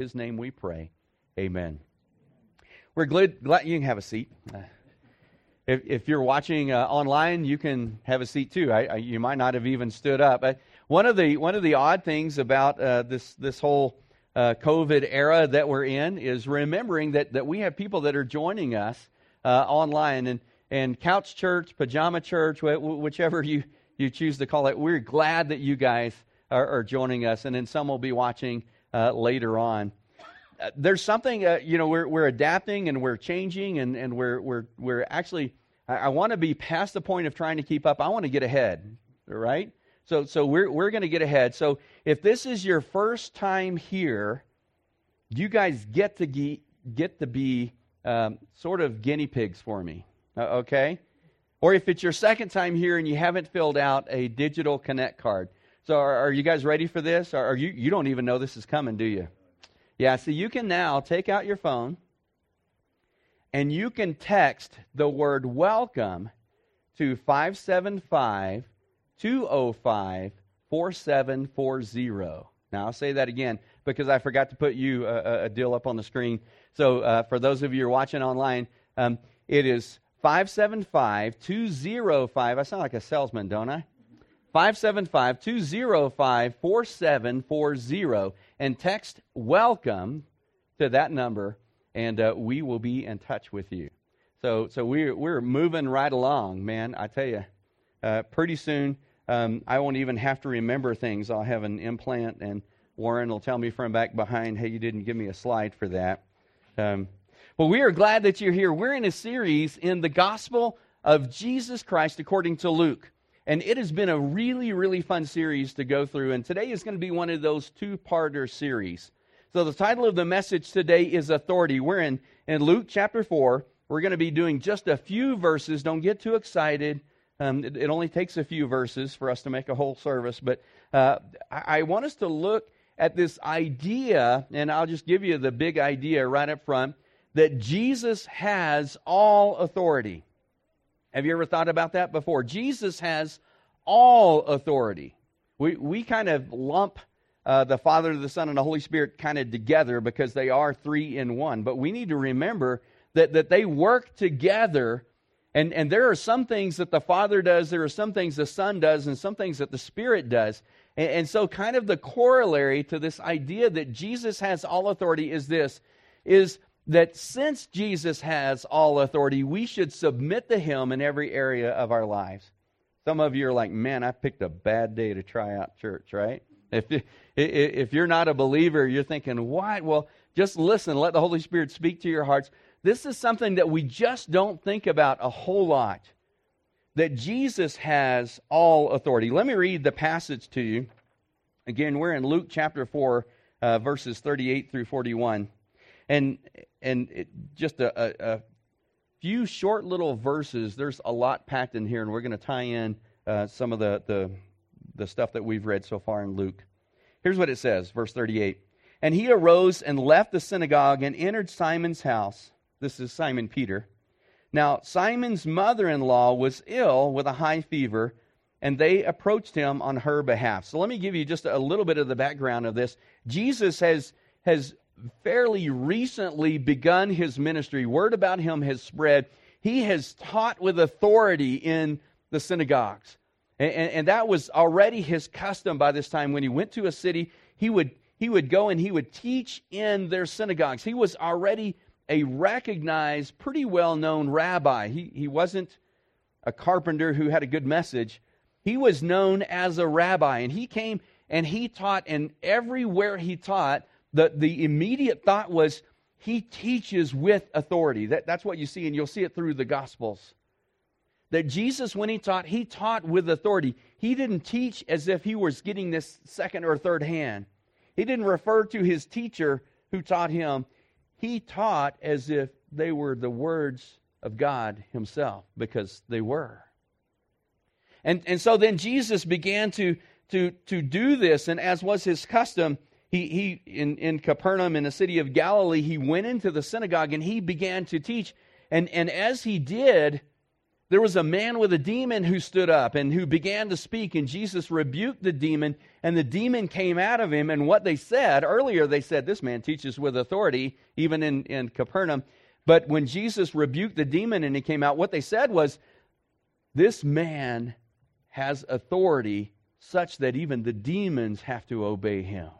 his name we pray. Amen. We're glad, glad you can have a seat. Uh, if, if you're watching uh, online, you can have a seat too. I, I, you might not have even stood up. But one of the one of the odd things about uh, this this whole uh, COVID era that we're in is remembering that that we have people that are joining us uh, online and and couch church, pajama church, whichever you you choose to call it. We're glad that you guys are, are joining us, and then some will be watching uh, later on. Uh, there's something you know we're we're adapting and we're changing and and we're we're we're actually I, I want to be past the point of trying to keep up. I want to get ahead, right? So, so we're, we're going to get ahead. So, if this is your first time here, you guys get to ge- get to be um, sort of guinea pigs for me, uh, okay? Or if it's your second time here and you haven't filled out a digital connect card. So, are, are you guys ready for this? Or are you you don't even know this is coming, do you? Yeah. So you can now take out your phone and you can text the word welcome to 575 205 4740. Now, I'll say that again because I forgot to put you a, a deal up on the screen. So, uh, for those of you who are watching online, um, it is 575 205. I sound like a salesman, don't I? 575 205 4740 and text welcome to that number and uh, we will be in touch with you. So, so we're, we're moving right along, man. I tell you, uh, pretty soon um, I won't even have to remember things. I'll have an implant, and Warren will tell me from back behind, hey, you didn't give me a slide for that. Um, well, we are glad that you're here. We're in a series in the gospel of Jesus Christ according to Luke. And it has been a really, really fun series to go through. And today is going to be one of those two parter series. So, the title of the message today is Authority. We're in, in Luke chapter 4. We're going to be doing just a few verses. Don't get too excited. Um, it, it, only takes a few verses for us to make a whole service. But uh, I, I want us to look at this idea, and I'll just give you the big idea right up front that Jesus has all authority. Have you ever thought about that before? Jesus has all authority. We, we kind of lump uh, the Father, the Son, and the Holy Spirit kind of together because they are three in one. But we need to remember that, that they work together. And, and there are some things that the Father does, there are some things the Son does, and some things that the Spirit does. And, and so, kind of the corollary to this idea that Jesus has all authority is this is that since Jesus has all authority, we should submit to Him in every area of our lives. Some of you are like, man, I picked a bad day to try out church, right? If, if you're not a believer, you're thinking, what? Well, just listen. Let the Holy Spirit speak to your hearts. This is something that we just don't think about a whole lot. That Jesus has all authority. Let me read the passage to you. Again, we're in Luke chapter 4, uh, verses 38 through 41. And, and it, just a, a, few short little verses. There's a lot packed in here, and we're going to tie in uh, some of the, the the stuff that we've read so far in Luke. Here's what it says, verse 38. And he arose and left the synagogue and entered Simon's house. This is Simon Peter. Now, Simon's mother in law was ill with a high fever, and they approached him on her behalf. So, let me give you just a little bit of the background of this. Jesus has, has fairly recently begun his ministry. Word about him has spread. He has taught with authority in the synagogues. And, and, and that was already his custom by this time. When he went to a city, he would, he would go and he would teach in their synagogues. He was already a recognized, pretty well known rabbi. He, he wasn't a carpenter who had a good message. He was known as a rabbi, and he came and he taught, and everywhere he taught, the, the immediate thought was he teaches with authority. That, that's what you see, and you'll see it through the Gospels that Jesus, when he taught, he taught with authority. He didn't teach as if he was getting this second or third hand. He didn't refer to his teacher who taught him. He taught as if they were the words of God himself, because they were. And, and so then Jesus began to, to, to do this, and as was his custom, he, he in, in Capernaum, in the city of Galilee, he went into the synagogue and he began to teach. And, and as he did, there was a man with a demon who stood up and who began to speak, and Jesus rebuked the demon, and the demon came out of him. And what they said earlier, they said, This man teaches with authority, even in, in Capernaum. But when Jesus rebuked the demon and he came out, what they said was, This man has authority such that even the demons have to obey him.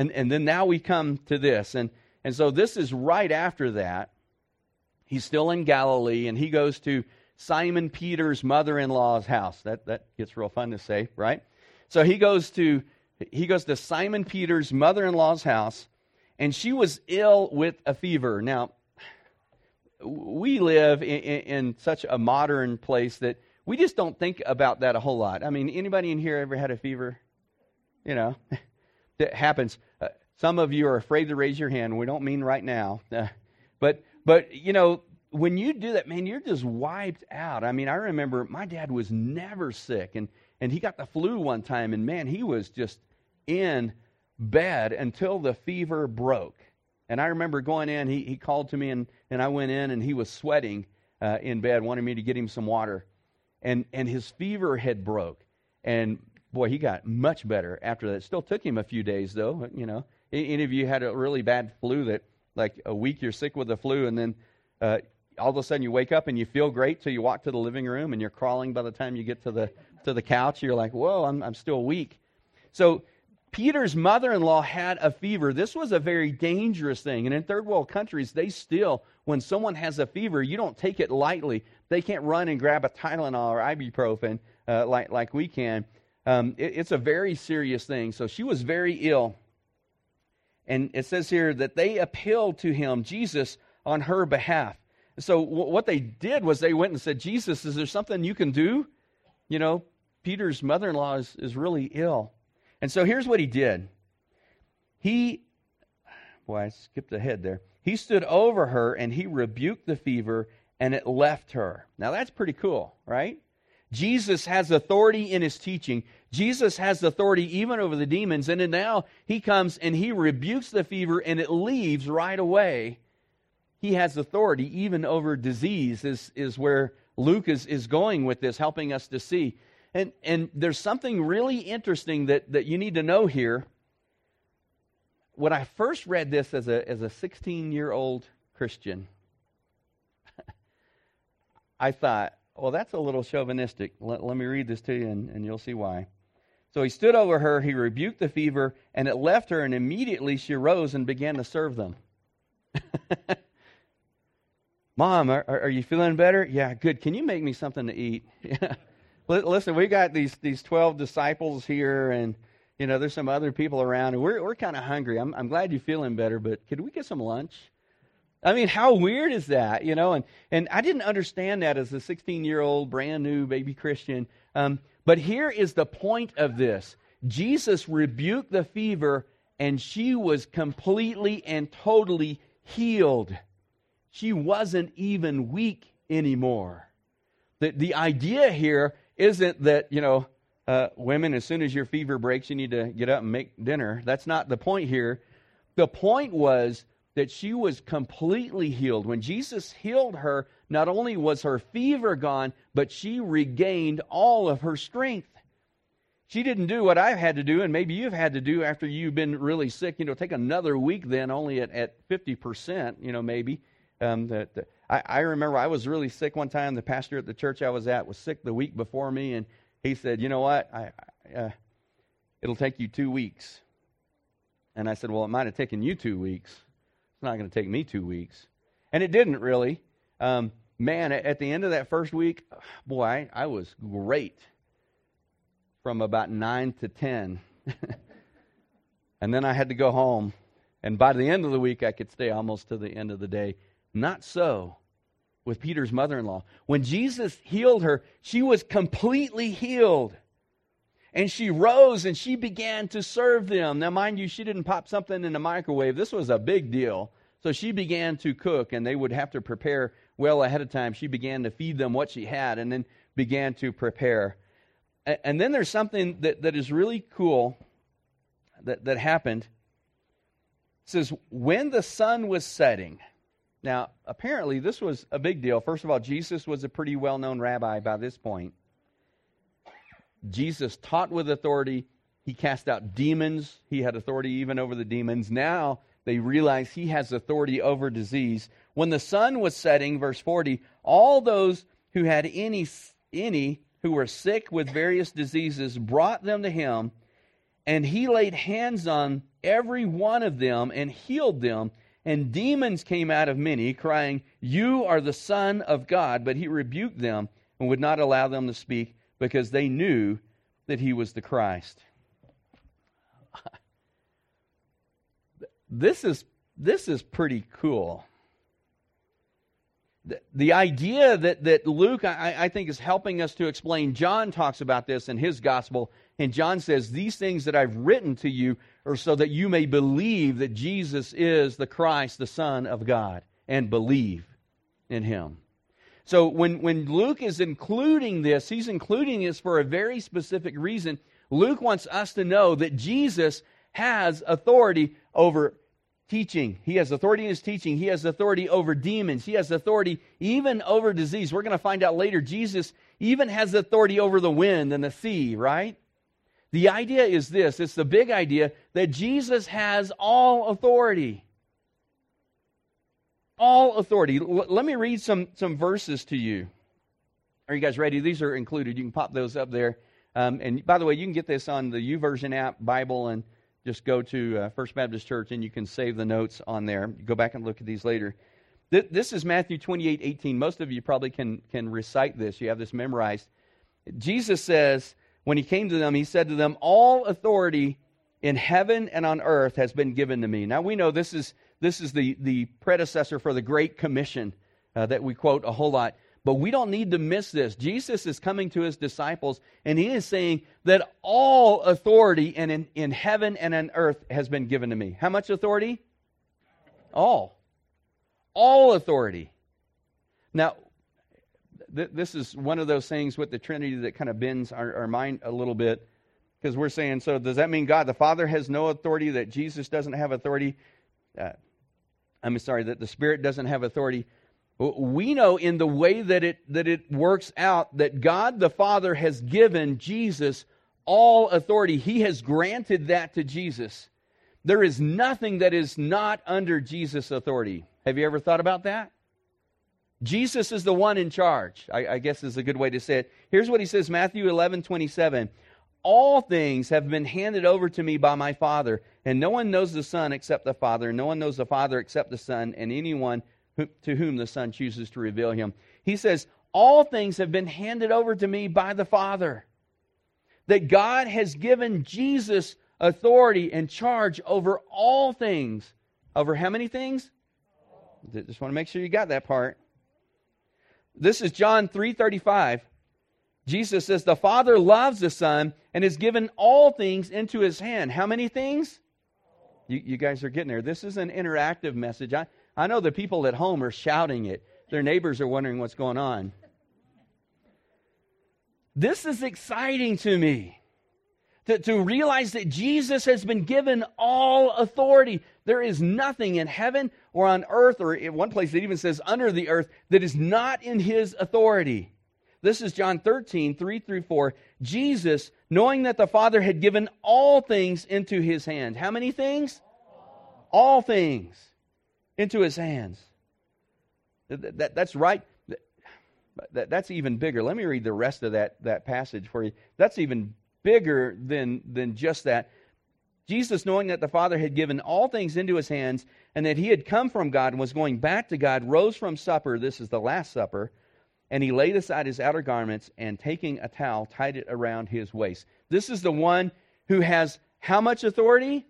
And, and then now we come to this. And, and so this is right after that. He's still in Galilee, and he goes to Simon Peter's mother-in-law's house. That, that gets real fun to say, right? So he goes to he goes to Simon Peter's mother-in-law's house, and she was ill with a fever. Now, we live in, in, in, such a modern place that we just don't think about that a whole lot. I mean, anybody in here ever had a fever? You know, that happens. Some of you are afraid to raise your hand. We don't mean right now, but but you know, when you do that, man, you're just wiped out. I mean, I remember my dad was never sick, and and he got the flu one time, and man, he was just in bed until the fever broke. And I remember going in, he, he called to me, and, and I went in, and he was sweating uh, in bed, wanted me to get him some water. And, and his fever had broke. And boy, he got much better after that. It still took him a few days, though. You know, any of you had a really bad flu that, like a week, you're sick with the flu, and then uh, all of a sudden you wake up and you feel great till you walk to the living room and you're crawling by the time you get to the to the couch. You're like, whoa, I'm, I'm still weak. So Peter's mother in law had a fever. This was a very dangerous thing. And in third world countries, they still, when someone has a fever, you don't take it lightly. They can't run and grab a Tylenol or ibuprofen uh, like, like we can. Um, it, it's a very serious thing. So she was very ill. And it says here that they appealed to him, Jesus, on her behalf. So what they did was they went and said, Jesus, is there something you can do? You know, Peter's mother in law is, is really ill. And so here's what he did. He, boy, I skipped ahead there. He stood over her and he rebuked the fever and it left her. Now that's pretty cool, right? Jesus has authority in his teaching. Jesus has authority even over the demons. And then now he comes and he rebukes the fever and it leaves right away. He has authority even over disease, is, is where Luke is, is going with this, helping us to see. And, and there's something really interesting that, that you need to know here. When I first read this as a, as a 16 year old Christian, I thought, well, that's a little chauvinistic. Let, let me read this to you, and, and you'll see why. So he stood over her, he rebuked the fever, and it left her, and immediately she arose and began to serve them. Mom, are, are, you feeling better? Yeah, good. Can you make me something to eat? Listen, we got these these twelve disciples here, and you know there's some other people around, and we're we're kind of hungry. I'm I'm glad you're feeling better, but could we get some lunch? I mean, how weird is that? You know, and and I didn't understand that as a 16 year old brand new baby Christian. Um, but here is the point of this: Jesus rebuked the fever, and she was completely and totally healed. She wasn't even weak anymore. The, the idea here isn't that, you know, uh, women, as soon as your fever breaks, you need to get up and make dinner. That's not the point here. The point was that she was completely healed. When Jesus healed her, not only was her fever gone, but she regained all of her strength. She didn't do what I've had to do, and maybe you've had to do after you've been really sick. You know, take another week then, only at, at 50%, you know, maybe. Um, I, I remember I was really sick one time. The pastor at the church I was at was sick the week before me, and he said, "You know what? I, I uh, it'll take you two weeks." And I said, "Well, it might have taken you two weeks. It's not going to take me two weeks." And it didn't really. Um, man, at the end of that first week, boy, I, I was great from about nine to ten, and then I had to go home. And by the end of the week, I could stay almost to the end of the day. Not so with Peter's mother in law. When Jesus healed her, she was completely healed. And she rose and she began to serve them. Now, mind you, she didn't pop something in the microwave. This was a big deal. So she began to cook, and they would have to prepare well ahead of time. She began to feed them what she had and then began to prepare. And then there's something that, that is really cool that, that happened. It says, When the sun was setting, Now, apparently, this was a big deal. First of all, Jesus was a pretty well known rabbi by this point. Jesus taught with authority. He cast out demons. He had authority even over the demons. Now they realize he has authority over disease. When the sun was setting, verse 40, all those who had any, any who were sick with various diseases brought them to him, and he laid hands on every one of them and healed them. And demons came out of many, crying, You are the Son of God. But he rebuked them and would not allow them to speak because they knew that he was the Christ. This is, this is pretty cool. The, the idea that, that Luke, I, I think, is helping us to explain, John talks about this in his gospel, and John says, These things that I've written to you are so that you may believe that Jesus is the Christ, the Son of God, and believe in him. So when, when Luke is including this, he's including this for a very specific reason. Luke wants us to know that Jesus has authority over teaching. He has authority in his teaching. He has authority over demons. He has authority even over disease. We're going to find out later Jesus even has authority over the wind and the sea, right? The idea is this it's the big idea that Jesus has all authority all authority. L- let me read some, some verses to you. Are you guys ready? These are included. You can pop those up there. Um, and by the way, you can get this on the YouVersion app, Bible, and just go to uh, First Baptist Church and you can save the notes on there. Go back and look at these later. Th- this is Matthew 28 18. Most of you probably can, can recite this. You have this memorized. Jesus says, when he came to them, he said to them, All authority in heaven and on earth has been given to me. Now we know this is this is the, the predecessor for the Great Commission uh, that we quote a whole lot. But we don't need to miss this. Jesus is coming to his disciples, and he is saying that all authority in, in, heaven and on earth has been given to me. How much authority? All. All authority. Now, th- this is one of those things with the Trinity that kind of bends our, our mind a little bit because we're saying, so does that mean God the Father has no authority, that Jesus doesn't have authority? Uh, I'm sorry, that the Spirit doesn't have authority. We know in the way that it, that it works out that God the Father has given Jesus all authority. He has granted that to Jesus. There is nothing that is not under Jesus' authority. Have you ever thought about that? Jesus is the one in charge, I, I, guess is a good way to say it. Here's what he says Matthew 11 27. All things have been handed over to me by my Father, and no one knows the Son except the Father, and no one knows the Father except the Son, and anyone who, to whom the Son chooses to reveal him. He says, All things have been handed over to me by the Father. That God has given Jesus authority and charge over all things. Over how many things? Just want to make sure you got that part. This is John 3:35. Jesus says, The Father loves the Son and has given all things into his hand. How many things? You, you guys are getting there. This is an interactive message. I, I know the people at home are shouting it, their neighbors are wondering what's going on. This is exciting to me. To, to realize that Jesus has been given all authority. There is nothing in heaven or on earth, or in one place it even says under the earth, that is not in his authority. This is John 13, 3 through 4. Jesus, knowing that the Father had given all things into his hand. How many things? All things into his hands. That, that, that's right. That, that's even bigger. Let me read the rest of that, that passage for you. That's even bigger than, than just that. Jesus, knowing that the Father had given all things into his hands and that he had come from God and was going back to God, rose from supper. This is the Last Supper and he laid aside his outer garments and taking a towel tied it around his waist. This is the one who has how much authority?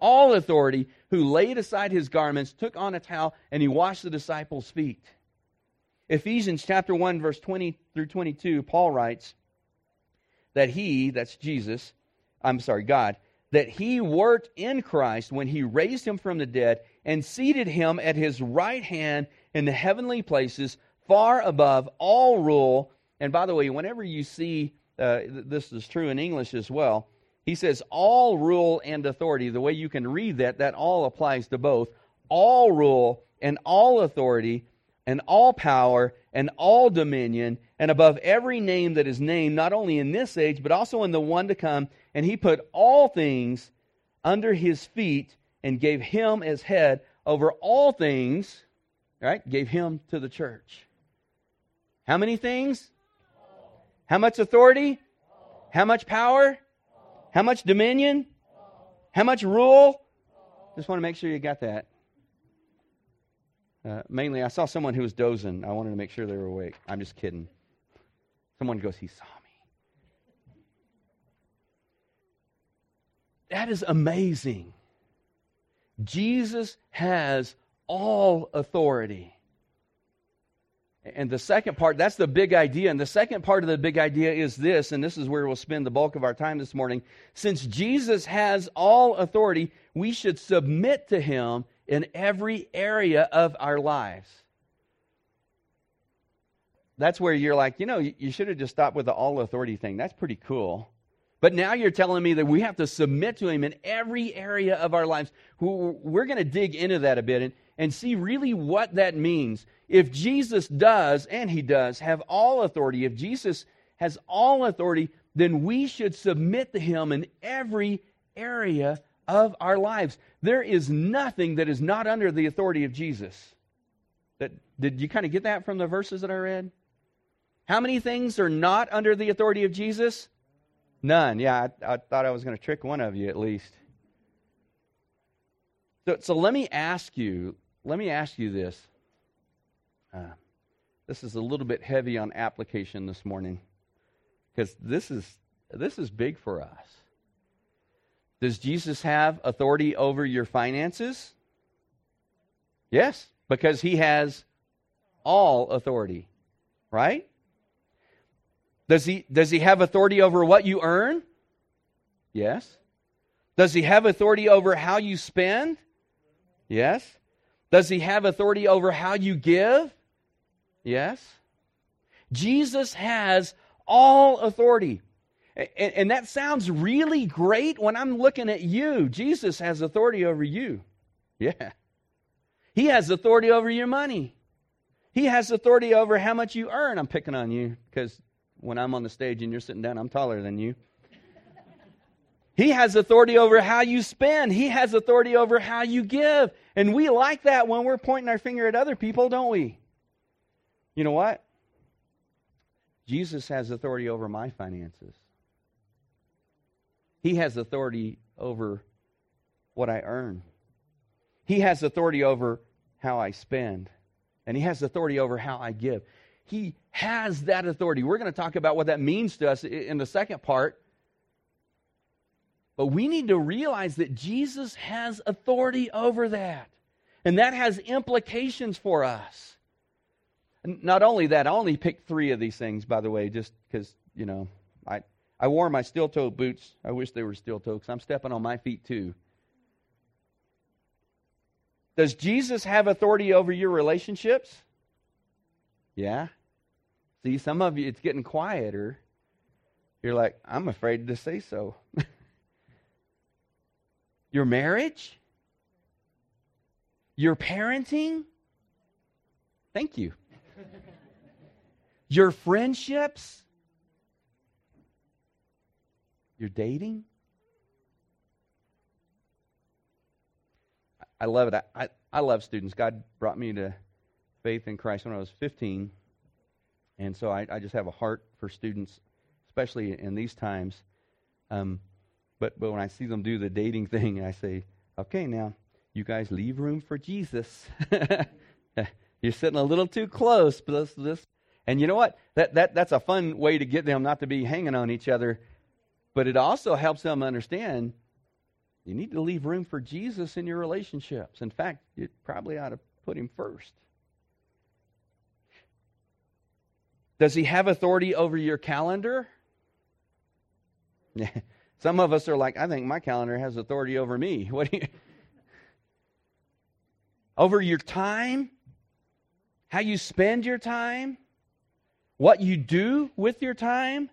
All authority, who laid aside his garments, took on a towel, and he washed the disciples' feet. Ephesians chapter 1 verse 20 through 22 Paul writes that he that's Jesus I'm sorry God that he worked in Christ when he raised him from the dead and seated him at his right hand in the heavenly places far above all rule. And by the way, whenever you see uh, this is true in English as well, he says all rule and authority. The way you can read that, that all applies to both. All rule and all authority and all power and all dominion and above every name that is named, not only in this age, but also in the one to come. And he put all things under his feet and gave him as head over all things, right? Gave him to the church. How many things? How much authority? How much power? How much dominion? How much rule? Just want to make sure you got that. Uh, mainly, I saw someone who was dozing. I wanted to make sure they were awake. I'm just kidding. Someone goes, He saw me. That is amazing. Jesus has all authority. And the second part, that's the big idea. And the second part of the big idea is this, and this is where we'll spend the bulk of our time this morning. Since Jesus has all authority, we should submit to him in every area of our lives. That's where you're like, you know, you should have just stopped with the all authority thing. That's pretty cool. But now you're telling me that we have to submit to him in every area of our lives. We're going to dig into that a bit and, see really what that means. If Jesus does, and he does, have all authority, if Jesus has all authority, then we should submit to him in every area of our lives. There is nothing that is not under the authority of Jesus. That, did you kind of get that from the verses that I read? How many things are not under the authority of Jesus? None. Yeah, I, I thought I was going to trick one of you at least. So, so let me ask you, let me ask you this. Uh, this is a little bit heavy on application this morning because this is this is big for us. Does Jesus have authority over your finances? Yes, because he has all authority, right? Does he, does he have authority over what you earn? Yes. Does he have authority over how you spend? Yes. Does he have authority over how you give? Yes. Jesus has all authority. And, and, that sounds really great when I'm looking at you. Jesus has authority over you. Yeah. He has authority over your money. He has authority over how much you earn. I'm picking on you because when I'm on the stage and you're sitting down, I'm taller than you. He has authority over how you spend. He has authority over how you give. And we like that when we're pointing our finger at other people, don't we? You know what? Jesus has authority over my finances. He has authority over what I earn. He has authority over how I spend. And he has authority over how I give. He has that authority. We're going to talk about what that means to us in the second part. But we need to realize that Jesus has authority over that. And that has implications for us. Not only that, I only picked three of these things, by the way, just because, you know, I, I wore my steel toe boots. I wish they were steel toe because I'm stepping on my feet too. Does Jesus have authority over your relationships? Yeah. See, some of you, it's getting quieter. You're like, I'm afraid to say so. your marriage? Your parenting? Thank you. your friendships? Your dating? I love it. I, I, I love students. God brought me to faith in Christ when I was 15. And so I, I just have a heart for students, especially in these times. Um, but, but when I see them do the dating thing, I say, okay, now, you guys leave room for Jesus. You're sitting a little too close. But this, this. And you know what? That, that, that's a fun way to get them not to be hanging on each other. But it also helps them understand you need to leave room for Jesus in your relationships. In fact, you probably ought to put him first. Does he have authority over your calendar? Some of us are like, I think my calendar has authority over me. What do you over your time? How you spend your time? What you do with your time?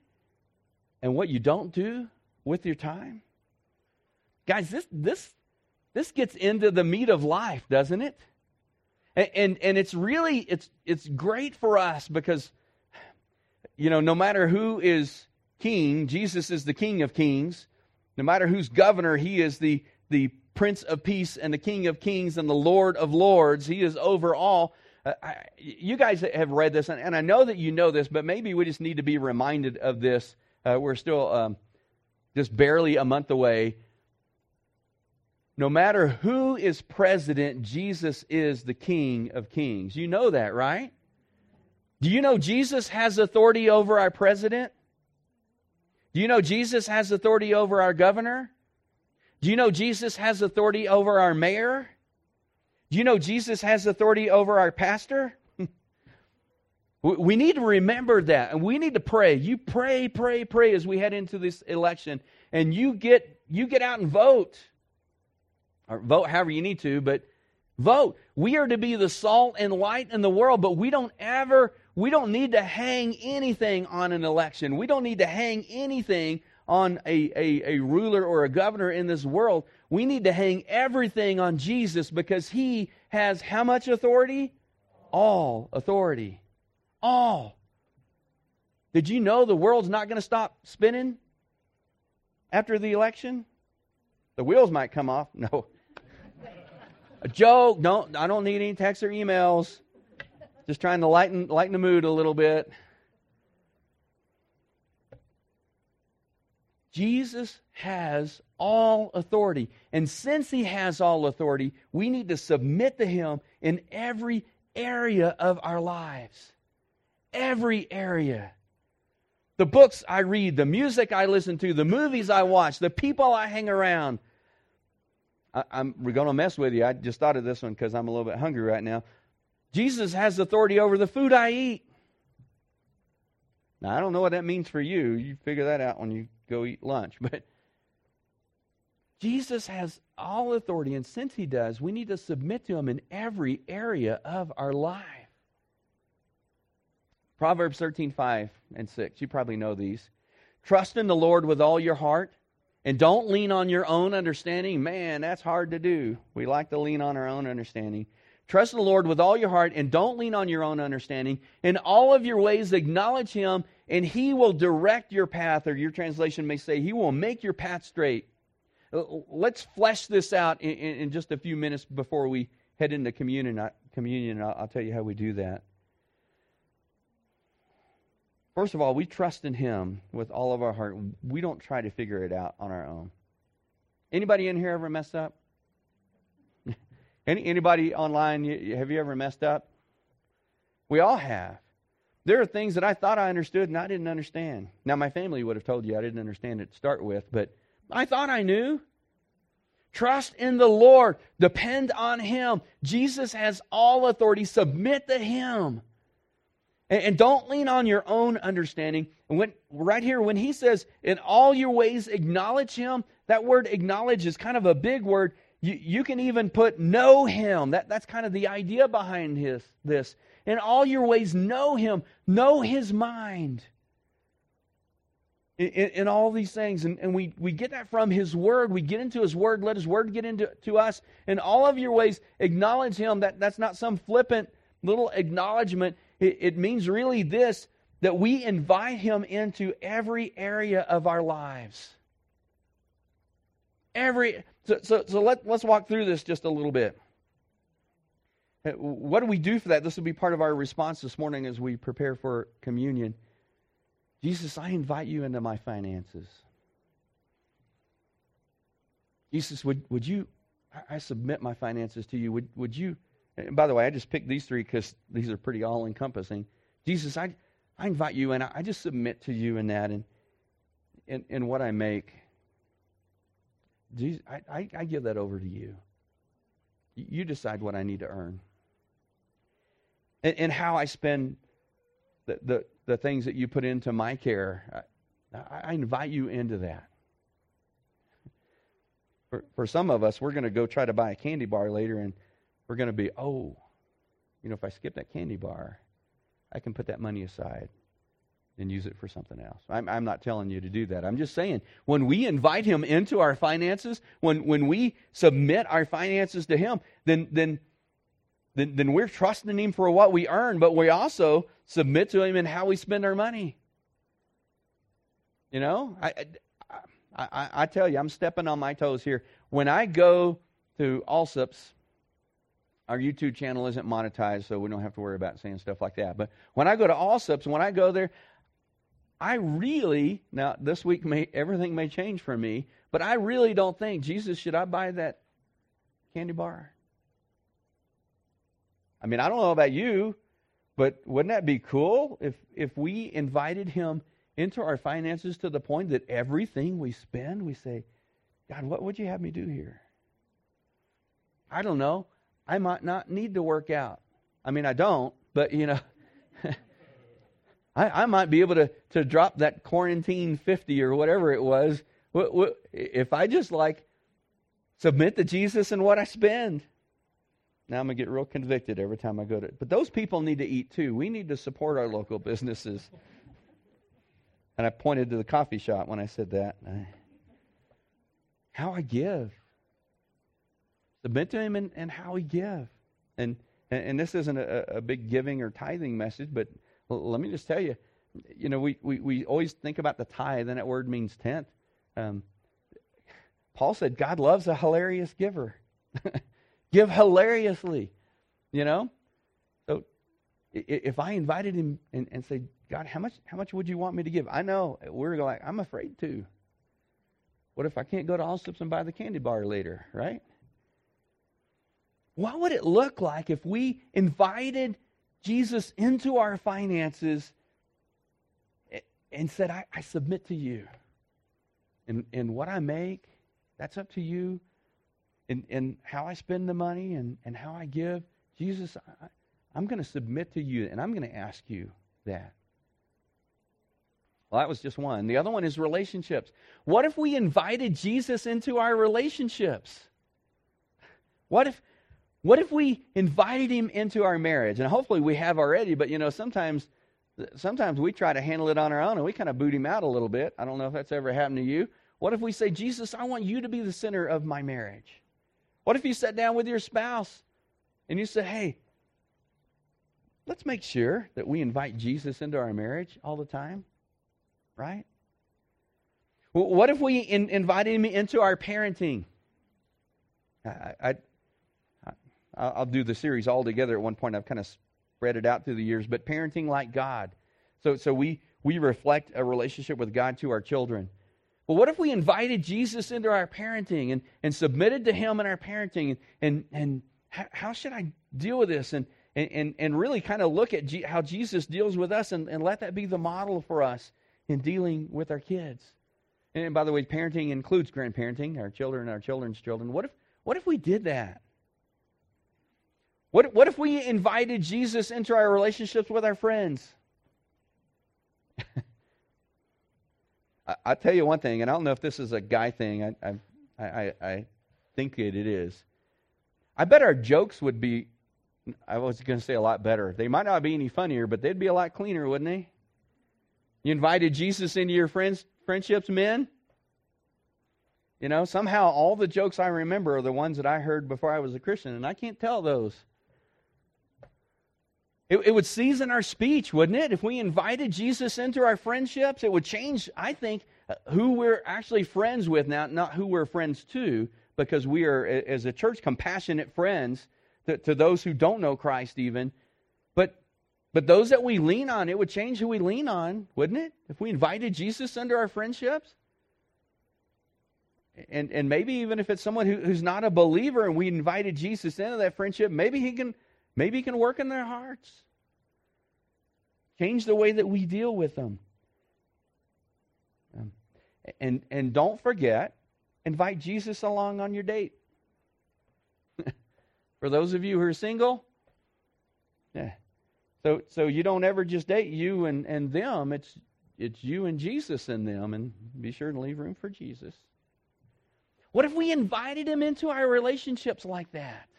And what you don't do with your time? Guys, this this this gets into the meat of life, doesn't it? And, and, and it's really, it's, it's great for us because, you know, no matter who is king, Jesus is the king of kings. No matter who's governor, he is the, the Prince of Peace and the King of Kings and the Lord of Lords. He is over all. Uh, I, you guys have read this, and, and, I know that you know this, but maybe we just need to be reminded of this. Uh, we're still um, just barely a month away. No matter who is president, Jesus is the King of Kings. You know that, right? Do you know Jesus has authority over our president? Do you know Jesus has authority over our governor? Do you know Jesus has authority over our mayor? Do you know Jesus has authority over our pastor? we need to remember that and we need to pray. You pray, pray, pray as we head into this election and you get you get out and vote. Or vote however you need to, but vote. We are to be the salt and light in the world, but we don't ever we don't need to hang anything on an election. We don't need to hang anything on a, a, a ruler or a governor in this world. We need to hang everything on Jesus because he has how much authority? All authority. All. Did you know the world's not going to stop spinning after the election? The wheels might come off. No. A joke. Don't I don't need any texts or emails. Just trying to lighten lighten the mood a little bit. Jesus has all authority. And since he has all authority, we need to submit to him in every area of our lives. Every area. The books I read, the music I listen to, the movies I watch, the people I hang around. I, am we're going to mess with you. I just thought of this one because I'm a little bit hungry right now. Jesus has authority over the food I eat. Now, I don't know what that means for you. You figure that out when you go eat lunch. But Jesus has all authority, and since he does, we need to submit to him in every area of our life. Proverbs 13, 5 and 6. You probably know these. Trust in the Lord with all your heart, and don't lean on your own understanding. Man, that's hard to do. We like to lean on our own understanding. Trust in the Lord with all your heart, and don't lean on your own understanding. In all of your ways, acknowledge him, and he will direct your path, or your translation may say, he will make your path straight. Uh, let's flesh this out in, in, in just a few minutes before we head into communion. communion I'll, I'll tell you how we do that. First of all, we trust in him with all of our heart. We don't try to figure it out on our own. Anybody in here ever messed up? Any, anybody online, have you ever messed up? We all have. There are things that I thought I understood and I didn't understand. Now, my family would have told you I didn't understand it to start with, but I thought I knew. Trust in the Lord. Depend on Him. Jesus has all authority. Submit to Him. And, and, don't lean on your own understanding. And when right here, when He says, "In all your ways acknowledge Him," that word "acknowledge" is kind of a big word. You, you can even put know Him. That, that's kind of the idea behind his, this. In all your ways, know Him. Know His mind. In, in, in, all these things. And, and we, we get that from His Word. We get into His Word. Let His Word get into to us. In all of your ways, acknowledge Him. That, that's not some flippant little acknowledgement. It, it means really this that we invite Him into every area of our lives. Every so so, so let, let's walk through this just a little bit. What do we do for that? This will be part of our response this morning as we prepare for communion. Jesus, I invite you into my finances. Jesus, would, would you, I submit my finances to you. Would, would you, by the way, I just picked these three because these are pretty all encompassing. Jesus, I, I invite you and I, I just submit to you in that and in, in what I make. Jesus, I, I, I give that over to you. You decide what I need to earn and, and how I spend the, the, the, things that you put into my care. I, I invite you into that. For, for some of us, we're going to go try to buy a candy bar later, and we're going to be, oh, you know, if I skip that candy bar, I can put that money aside and use it for something else. I'm, I'm, not telling you to do that. I'm just saying, when we invite Him into our finances, when, when we submit our finances to Him, then, then then, then we're trusting Him for what we earn, but we also submit to Him in how we spend our money. You know, I, I, I, I tell you, I'm stepping on my toes here. When I go to Allsup's, our YouTube channel isn't monetized, so we don't have to worry about saying stuff like that. But when I go to Allsup's, when I go there, I really now this week may everything may change for me, but I really don't think Jesus should I buy that candy bar? I mean, I don't know about you, but wouldn't that be cool if if we invited him into our finances to the point that everything we spend, we say, God, what would you have me do here? I don't know. I might not need to work out. I mean, I don't, but you know, I, I might be able to, to drop that quarantine 50 or whatever it was. What, what, if I just like submit to Jesus and what I spend, now I'm going to get real convicted every time I go to it. But those people need to eat too. We need to support our local businesses. And I pointed to the coffee shop when I said that. How I give. Submit to Him and, and how we give. And, and, and this isn't a, a big giving or tithing message, but let me just tell you, you know, we, we, we always think about the tithe, and that word means tenth. Um, Paul said, God loves a hilarious giver. Give hilariously, you know? So if I invited him and, and say, God, how much, how much would you want me to give? I know we're like, I'm afraid to. What if I can't go to Allsup's and buy the candy bar later, right? What would it look like if we invited Jesus into our finances and said, I, I submit to you. And, and what I make, that's up to you. And, and how I spend the money and, and how I give, Jesus, I, I'm going to submit to you and I'm going to ask you that. Well, that was just one. The other one is relationships. What if we invited Jesus into our relationships? What if what if we invited him into our marriage? And hopefully we have already, but you know, sometimes sometimes we try to handle it on our own and we kind of boot him out a little bit. I don't know if that's ever happened to you. What if we say, Jesus, I want you to be the center of my marriage? What if you sat down with your spouse and you said, hey, let's make sure that we invite Jesus into our marriage all the time, right? What if we in, invited him into our parenting? I, I, I'll do the series all together at one point. I've kind of spread it out through the years, but parenting like God. So, so we, we reflect a relationship with God to our children. But what if we invited Jesus into our parenting and, and submitted to Him in our parenting? And, and, how should I deal with this? And, and, and really kind of look at G, how Jesus deals with us and, and let that be the model for us in dealing with our kids. And by the way, parenting includes grandparenting, our children our children's children. What if, what if we did that? What, what if we invited Jesus into our relationships with our friends? I, I tell you one thing, and I don't know if this is a guy thing. I, I, I, I think it, it is. I bet our jokes would be, I was going to say a lot better. They might not be any funnier, but they'd be a lot cleaner, wouldn't they? You invited Jesus into your friends, friendships, men? You know, somehow all the jokes I remember are the ones that I heard before I was a Christian, and I can't tell those. It, it would season our speech, wouldn't it? If we invited Jesus into our friendships, it would change, I think, uh, who we're actually friends with now, not who we're friends to, because we are, as a church, compassionate friends to, to those who don't know Christ, even. But but those that we lean on, it would change who we lean on, wouldn't it? If we invited Jesus into our friendships? And, and maybe even if it's someone who, who's not a believer and we invited Jesus into that friendship, maybe he can Maybe He can work in their hearts. Change the way that we deal with them. Um, and, and don't forget, invite Jesus along on your date. For those of you who are single, yeah. So, so you don't ever just date you and, and them. It's, it's you and Jesus and them. And be sure to leave room for Jesus. What if we invited him into our relationships like that?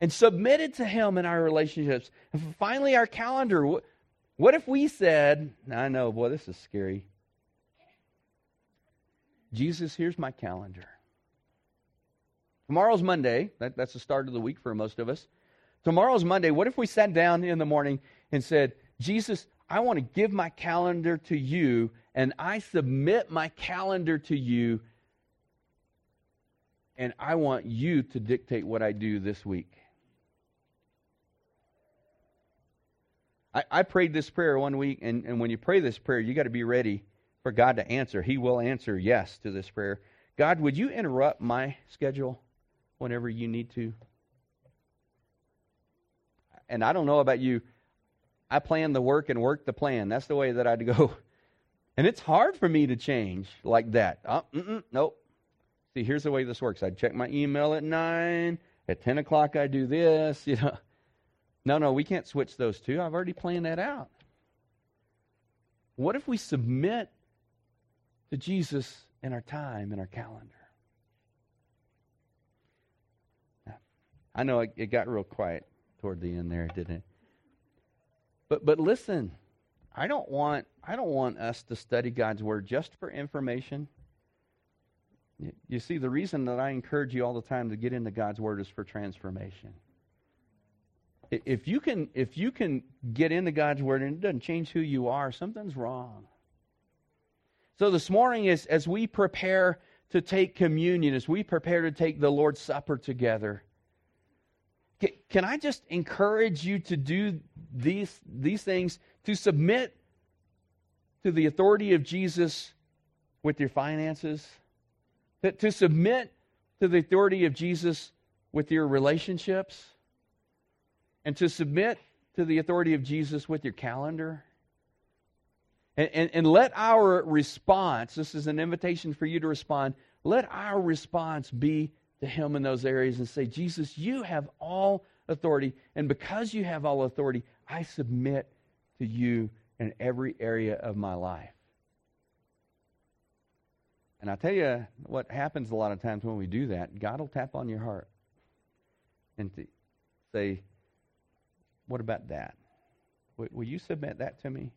And submitted to Him in our relationships. And finally, our calendar. What if we said, I know, boy, this is scary. Jesus, here's my calendar. Tomorrow's Monday. That, that's the start of the week for most of us. Tomorrow's Monday. What if we sat down in the morning and said, Jesus, I want to give my calendar to you, and I submit my calendar to you, and I want you to dictate what I do this week. I, I prayed this prayer one week, and, and when you pray this prayer, you got to be ready for God to answer. He will answer yes to this prayer. God, would you interrupt my schedule whenever you need to? And I don't know about you. I plan the work and work the plan. That's the way that I'd go. And it's hard for me to change like that. Oh, nope. See, here's the way this works. I check my email at 9. At 10 o'clock, I do this. You know, No, no, we can't switch those two. I've already planned that out. What if we submit to Jesus in our time, in our calendar? I know it, it got real quiet toward the end there, didn't it? But but listen, I don't want I don't want us to study God's word just for information. You see, the reason that I encourage you all the time to get into God's word is for transformation. If you can if you can get into God's word and it doesn't change who you are, something's wrong. So this morning as as we prepare to take communion, as we prepare to take the Lord's Supper together, can I just encourage you to do these, these things, to submit to the authority of Jesus with your finances, to, to submit to the authority of Jesus with your relationships, and to submit to the authority of Jesus with your calendar? And, and, and, let our response, this is an invitation for you to respond, let our response be to Him in those areas and say, Jesus, you have all authority. And because you have all authority, I submit to you in every area of my life. And I tell you what happens a lot of times when we do that, God will tap on your heart and say, What about that? Will you submit that to me?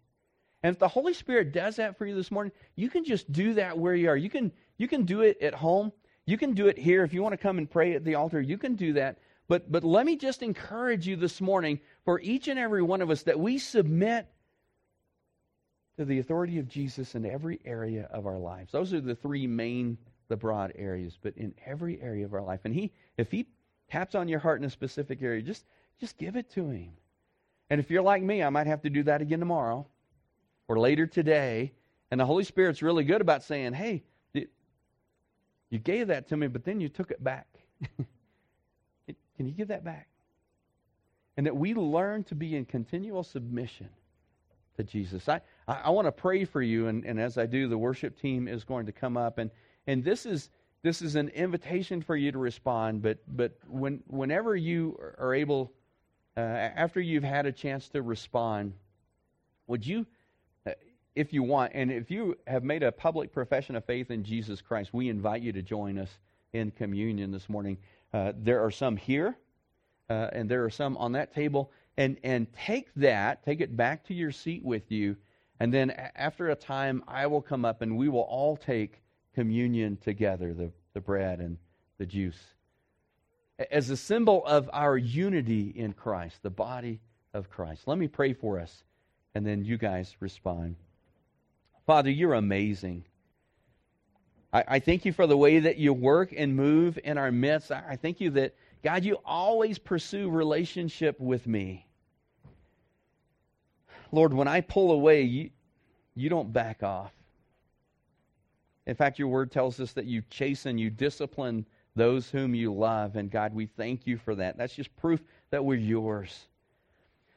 And if the Holy Spirit does that for you this morning, you can just do that where you are. You can you can do it at home. You can do it here. If you want to come and pray at the altar, you can do that. But, but let me just encourage you this morning for each and every one of us that we submit to the authority of Jesus in every area of our lives. Those are the three main, the broad areas, but in every area of our life. And he, if he taps on your heart in a specific area, just, just give it to him. And if you're like me, I might have to do that again tomorrow or later today. And the Holy Spirit's really good about saying, hey, you gave that to me, but then you took it back. Can you give that back? And that we learn to be in continual submission to Jesus. I, I, I want to pray for you, and, and as I do, the worship team is going to come up. And, and this is this is an invitation for you to respond, but but when whenever you are able, uh, after you've had a chance to respond, would you if you want, and if you have made a public profession of faith in Jesus Christ, we invite you to join us in communion this morning. Uh, there are some here, uh, and there are some on that table. And, and take that, take it back to your seat with you, and then after a time, I will come up and we will all take communion together the, the bread and the juice as a symbol of our unity in Christ, the body of Christ. Let me pray for us, and then you guys respond. Father, you're amazing. I, I, thank you for the way that you work and move in our midst. I, I thank you that, God, you always pursue relationship with me. Lord, when I pull away, you, you don't back off. In fact, your word tells us that you chasten, you discipline those whom you love. And God, we thank you for that. That's just proof that we're yours.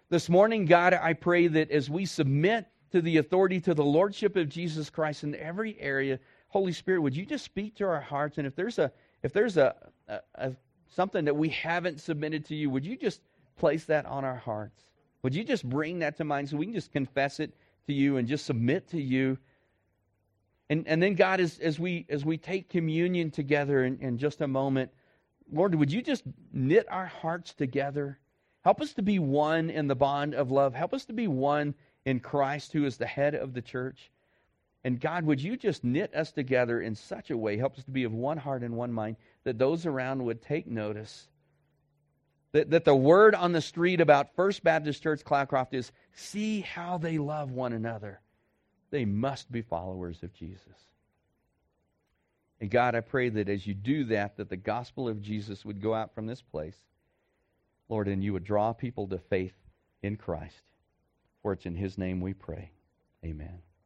This morning, God, I pray that as we submit to the authority, to the lordship of Jesus Christ in every area. Holy Spirit, would you just speak to our hearts? And if there's a if there's a, a, a something that we haven't submitted to you, would you just place that on our hearts? Would you just bring that to mind so we can just confess it to you and just submit to you? And and then God, as as we as we take communion together in, in just a moment, Lord, would you just knit our hearts together? Help us to be one in the bond of love. Help us to be one in Christ, who is the head of the church. And God, would you just knit us together in such a way, help us to be of one heart and one mind, that those around would take notice. That, that the word on the street about First Baptist Church Cloudcroft is see how they love one another. They must be followers of Jesus. And God, I pray that as you do that, that the gospel of Jesus would go out from this place, Lord, and you would draw people to faith in Christ. For it's in his name we pray. Amen.